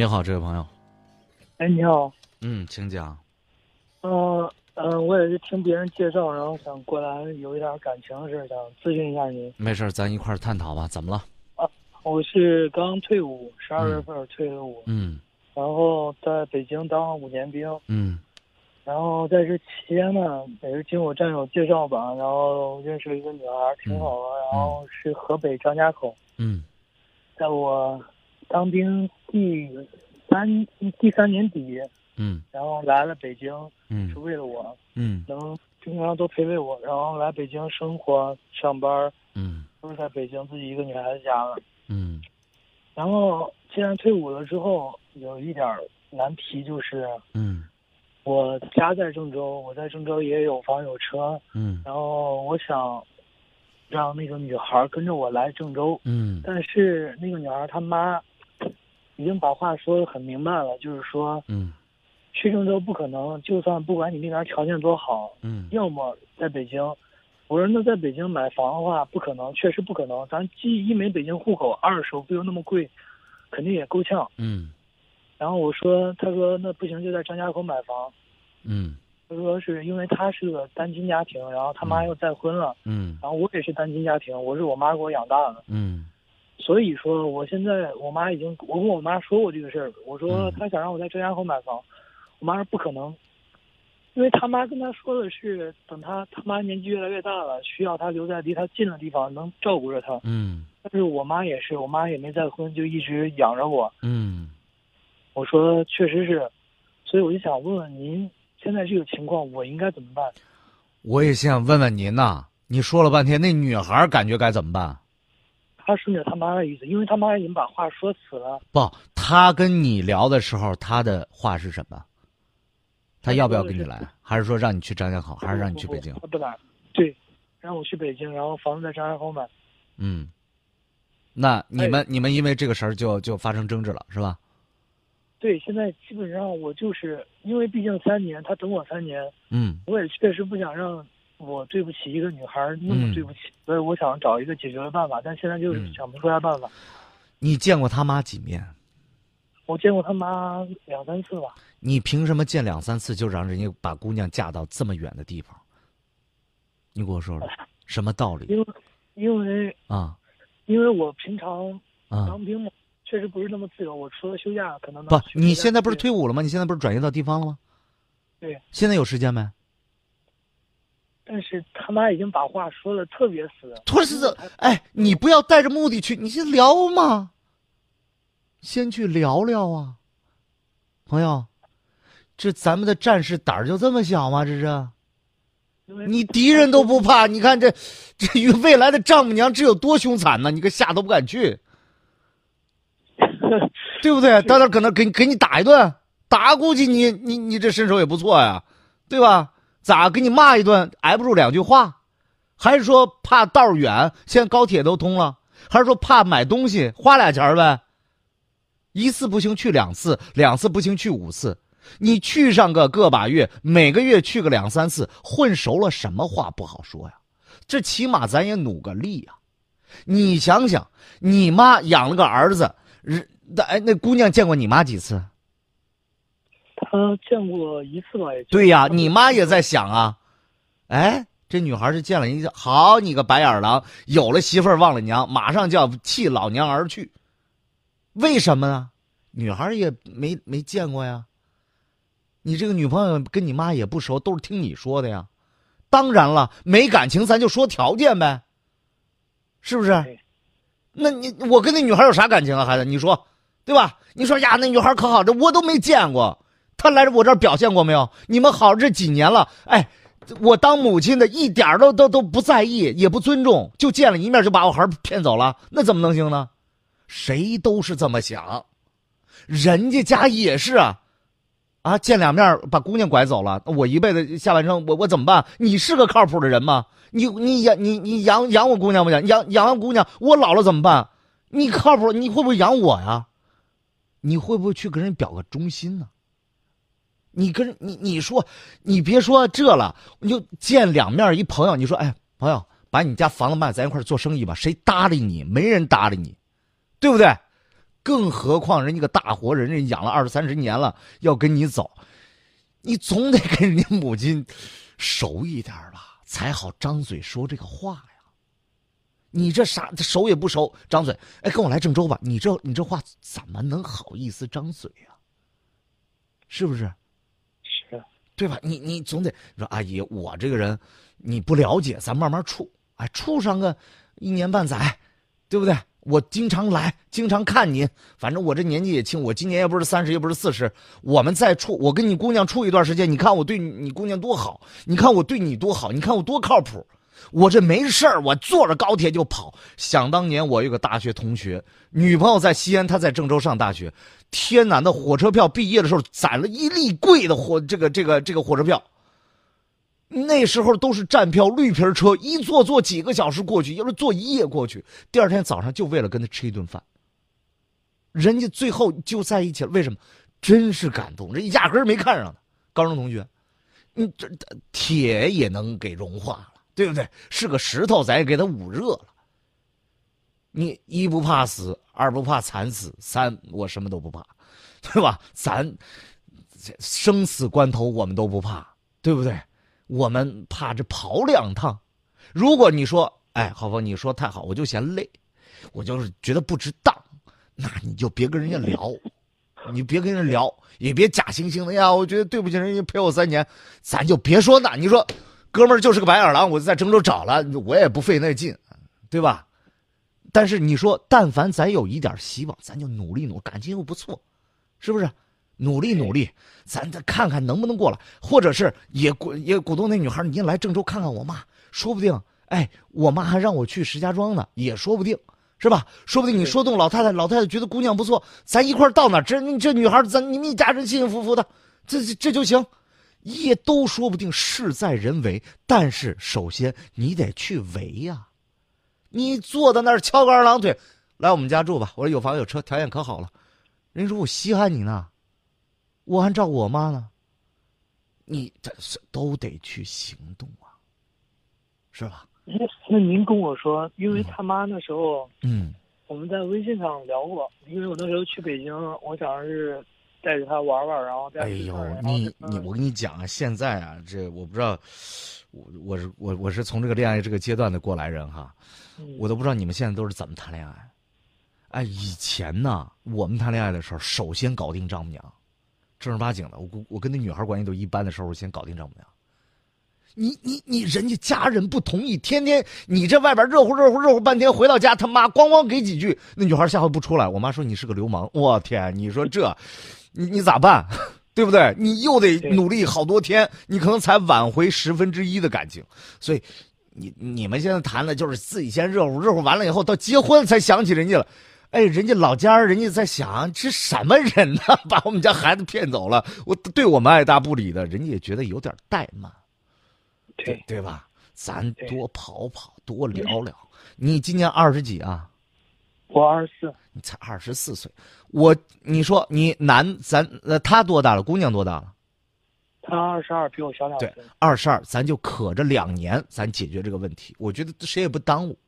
你好，这位朋友。哎，你好。嗯，请讲。嗯嗯，我也是听别人介绍，然后想过来有一点感情的事，想咨询一下您。没事，咱一块儿探讨吧。怎么了？啊，我是刚退伍，十二月份退的伍。嗯。然后在北京当了五年兵。嗯。然后在这期间呢，也是经我战友介绍吧，然后认识了一个女孩，挺好的。然后是河北张家口。嗯。在我当兵第三第三年底。嗯，然后来了北京，嗯，是为了我，嗯，能经常多陪陪我，然后来北京生活、上班，嗯，都是在北京自己一个女孩子家了，嗯，然后既然退伍了之后，有一点难题就是，嗯，我家在郑州，我在郑州也有房有车，嗯，然后我想让那个女孩跟着我来郑州，嗯，但是那个女孩她妈已经把话说的很明白了，就是说，嗯。去郑州不可能，就算不管你那边条件多好，嗯，要么在北京。我说那在北京买房的话，不可能，确实不可能。咱既一没北京户口，二手不又那么贵，肯定也够呛。嗯。然后我说，他说那不行，就在张家口买房。嗯。他说是因为他是个单亲家庭，然后他妈又再婚了。嗯。然后我也是单亲家庭，我是我妈给我养大的。嗯。所以说，我现在我妈已经，我跟我妈说过这个事儿。我说她想让我在张家口买房。我妈说不可能，因为他妈跟她说的是，等她他妈年纪越来越大了，需要她留在离她近的地方，能照顾着她。嗯。但是我妈也是，我妈也没再婚，就一直养着我。嗯。我说确实是，所以我就想问问您，现在这个情况我应该怎么办？我也想问问您呐，你说了半天，那女孩感觉该怎么办？他顺着他妈的意思，因为他妈已经把话说死了。不，他跟你聊的时候，他的话是什么？他要不要跟你来？还是说让你去张家口？还是让你去北京？不来，对，让我去北京，然后房子在张家口买。嗯，那你们你们因为这个事儿就就发生争执了，是吧？对，现在基本上我就是因为毕竟三年，他等我三年。嗯。我也确实不想让我对不起一个女孩那么对不起，所以我想找一个解决的办法，但现在就是想不出来办法。你见过他妈几面？我见过他妈两三次吧。你凭什么见两三次就让人家把姑娘嫁到这么远的地方？你给我说说，什么道理？因为，因为啊，因为我平常啊当兵嘛，确实不是那么自由。我除了休假，可能不，你现在不是退伍了吗？你现在不是转移到地方了吗？对。现在有时间没？但是他妈已经把话说的特别死。托死！哎，你不要带着目的去，你先聊嘛。先去聊聊啊，朋友，这咱们的战士胆儿就这么小吗？这是，你敌人都不怕，你看这这与未来的丈母娘这有多凶残呢？你个吓都不敢去，对不对？到那可能给给你打一顿，打估计你你你这身手也不错呀，对吧？咋给你骂一顿挨不住两句话，还是说怕道远？现在高铁都通了，还是说怕买东西花俩钱呗？一次不行去两次，两次不行去五次，你去上个个把月，每个月去个两三次，混熟了，什么话不好说呀？这起码咱也努个力呀。你想想，你妈养了个儿子，人哎，那姑娘见过你妈几次？她见过一次吧，也。对呀，你妈也在想啊，哎，这女孩是见了一次好你个白眼狼，有了媳妇儿忘了娘，马上就要弃老娘而去。为什么呢？女孩也没没见过呀。你这个女朋友跟你妈也不熟，都是听你说的呀。当然了，没感情咱就说条件呗，是不是？那你我跟那女孩有啥感情啊，孩子？你说，对吧？你说呀，那女孩可好，这我都没见过，他来我这儿表现过没有？你们好这几年了，哎，我当母亲的一点都都都不在意，也不尊重，就见了一面就把我孩骗走了，那怎么能行呢？谁都是这么想，人家家也是啊，啊，见两面把姑娘拐走了，我一辈子下半生我我怎么办？你是个靠谱的人吗？你你养你你养养我姑娘不行养养完姑娘，我老了怎么办？你靠谱？你会不会养我呀？你会不会去跟人表个忠心呢？你跟你你说，你别说这了，你就见两面一朋友，你说哎，朋友，把你家房子卖，咱一块做生意吧？谁搭理你？没人搭理你。对不对？更何况人家个大活人，人养了二三十年了，要跟你走，你总得跟人家母亲熟一点吧，才好张嘴说这个话呀。你这啥熟也不熟，张嘴，哎，跟我来郑州吧。你这你这话怎么能好意思张嘴呀？是不是？对吧？你你总得说，阿姨，我这个人你不了解，咱慢慢处，哎，处上个一年半载，对不对？我经常来，经常看您，反正我这年纪也轻，我今年也不是三十，也不是四十，我们再处，我跟你姑娘处一段时间，你看我对你姑娘多好，你看我对你多好，你看我多靠谱。我这没事儿，我坐着高铁就跑。想当年，我有个大学同学，女朋友在西安，他在郑州上大学。天哪，那火车票毕业的时候攒了一粒贵的火，这个这个这个火车票。那时候都是站票绿皮车，一坐坐几个小时过去，要是坐一夜过去，第二天早上就为了跟他吃一顿饭。人家最后就在一起了，为什么？真是感动，人压根儿没看上他。高中同学，你，这铁也能给融化了。对不对？是个石头，咱也给他捂热了。你一不怕死，二不怕惨死，三我什么都不怕，对吧？咱生死关头我们都不怕，对不对？我们怕这跑两趟。如果你说，哎，浩峰，你说太好，我就嫌累，我就是觉得不值当，那你就别跟人家聊，你别跟人聊，也别假惺惺的呀。我觉得对不起人家陪我三年，咱就别说那。你说。哥们儿就是个白眼狼，我就在郑州找了，我也不费那劲，对吧？但是你说，但凡咱有一点希望，咱就努力努，感情又不错，是不是？努力努力，咱再看看能不能过来，或者是也鼓也鼓动那女孩，你来郑州看看我妈，说不定，哎，我妈还让我去石家庄呢，也说不定，是吧？说不定你说动老太太，老太太觉得姑娘不错，咱一块到那这这女孩，咱你们一家人幸幸福福的，这这这就行。也都说不定，事在人为。但是首先你得去为呀，你坐在那儿翘个二郎腿，来我们家住吧。我说有房有车，条件可好了。人说我稀罕你呢，我还照顾我妈呢。你这是都得去行动啊，是吧？那您跟我说，因为他妈那时候，嗯，我们在微信上聊过，因为我那时候去北京，我想是。带着他玩玩，然后再。哎呦，你你我跟你讲啊，现在啊，这我不知道，我我是我我是从这个恋爱这个阶段的过来人哈，我都不知道你们现在都是怎么谈恋爱。哎，以前呢，我们谈恋爱的时候，首先搞定丈母娘，正儿八经的。我我跟那女孩关系都一般的时候，先搞定丈母娘。你你你，人家家人不同意，天天你这外边热乎热乎热乎半天，回到家他妈咣咣给几句，那女孩下回不出来。我妈说你是个流氓，我天，你说这。你你咋办，对不对？你又得努力好多天，你可能才挽回十分之一的感情。所以，你你们现在谈的就是自己先热乎热乎，完了以后到结婚才想起人家了。哎，人家老家人家在想，这什么人呢？把我们家孩子骗走了，我对我们爱答不理的，人家也觉得有点怠慢，对对吧？咱多跑跑，多聊聊。你今年二十几啊？我二十四，你才二十四岁。我，你说你男，咱呃，他多大了？姑娘多大了？他二十二，比我小两岁。对，二十二，咱就可着两年，咱解决这个问题。我觉得谁也不耽误，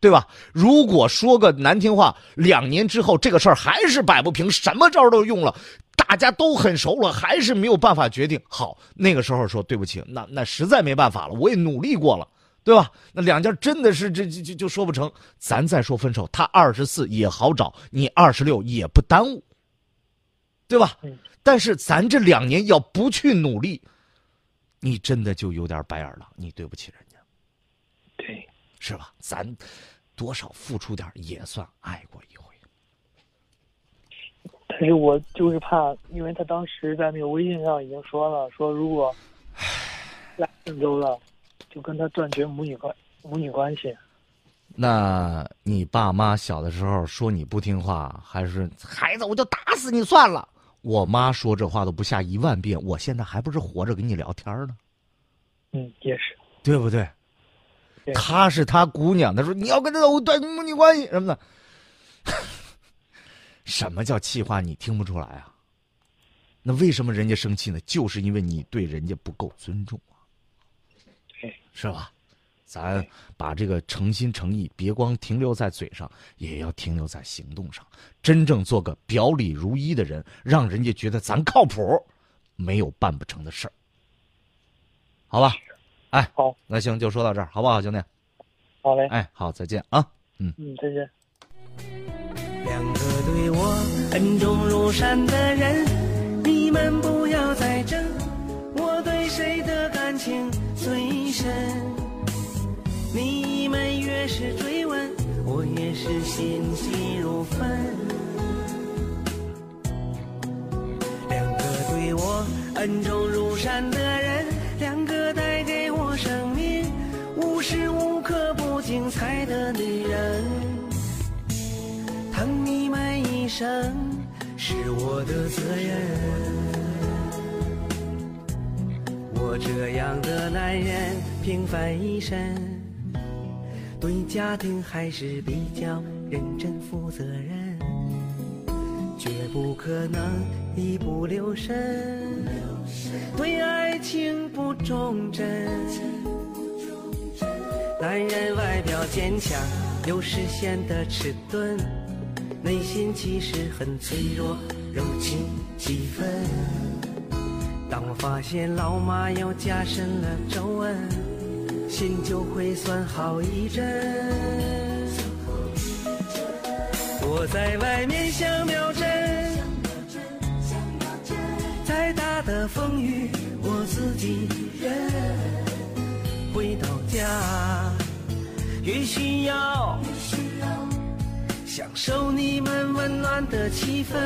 对吧？如果说个难听话，两年之后这个事儿还是摆不平，什么招都用了，大家都很熟了，还是没有办法决定。好，那个时候说对不起，那那实在没办法了，我也努力过了。对吧？那两家真的是这就就就说不成，咱再说分手。他二十四也好找，你二十六也不耽误，对吧？但是咱这两年要不去努力，你真的就有点白眼狼，你对不起人家。对，是吧？咱多少付出点也算爱过一回。但是我就是怕，因为他当时在那个微信上已经说了，说如果来郑州了。就跟他断绝母女关母女关系。那你爸妈小的时候说你不听话，还是孩子我就打死你算了？我妈说这话都不下一万遍，我现在还不是活着跟你聊天呢？嗯，也是，对不对？她是他姑娘，她说你要跟他断母女关系什么的。什么叫气话？你听不出来啊？那为什么人家生气呢？就是因为你对人家不够尊重。是吧？咱把这个诚心诚意，别光停留在嘴上，也要停留在行动上，真正做个表里如一的人，让人家觉得咱靠谱，没有办不成的事儿。好吧，哎，好，那行就说到这儿，好不好，兄弟？好嘞，哎，好，再见啊。嗯嗯，再见。两个对我恩重如山的人，你们不要再争，深？你们越是追问，我越是心急如焚。两个对我恩重如山的人，两个带给我生命无时无刻不精彩的女人。疼你们一生是我的责任。我这样的男人平凡一生，对家庭还是比较认真负责任，绝不可能一不留神，对爱情不忠贞。男人外表坚强，有时显得迟钝。内心其实很脆弱，柔情几分。当我发现老妈又加深了皱纹，心就会酸好一阵。我在外面像秒针，再大的风雨我自己忍。回到家，也需要。享受你们温暖的气氛。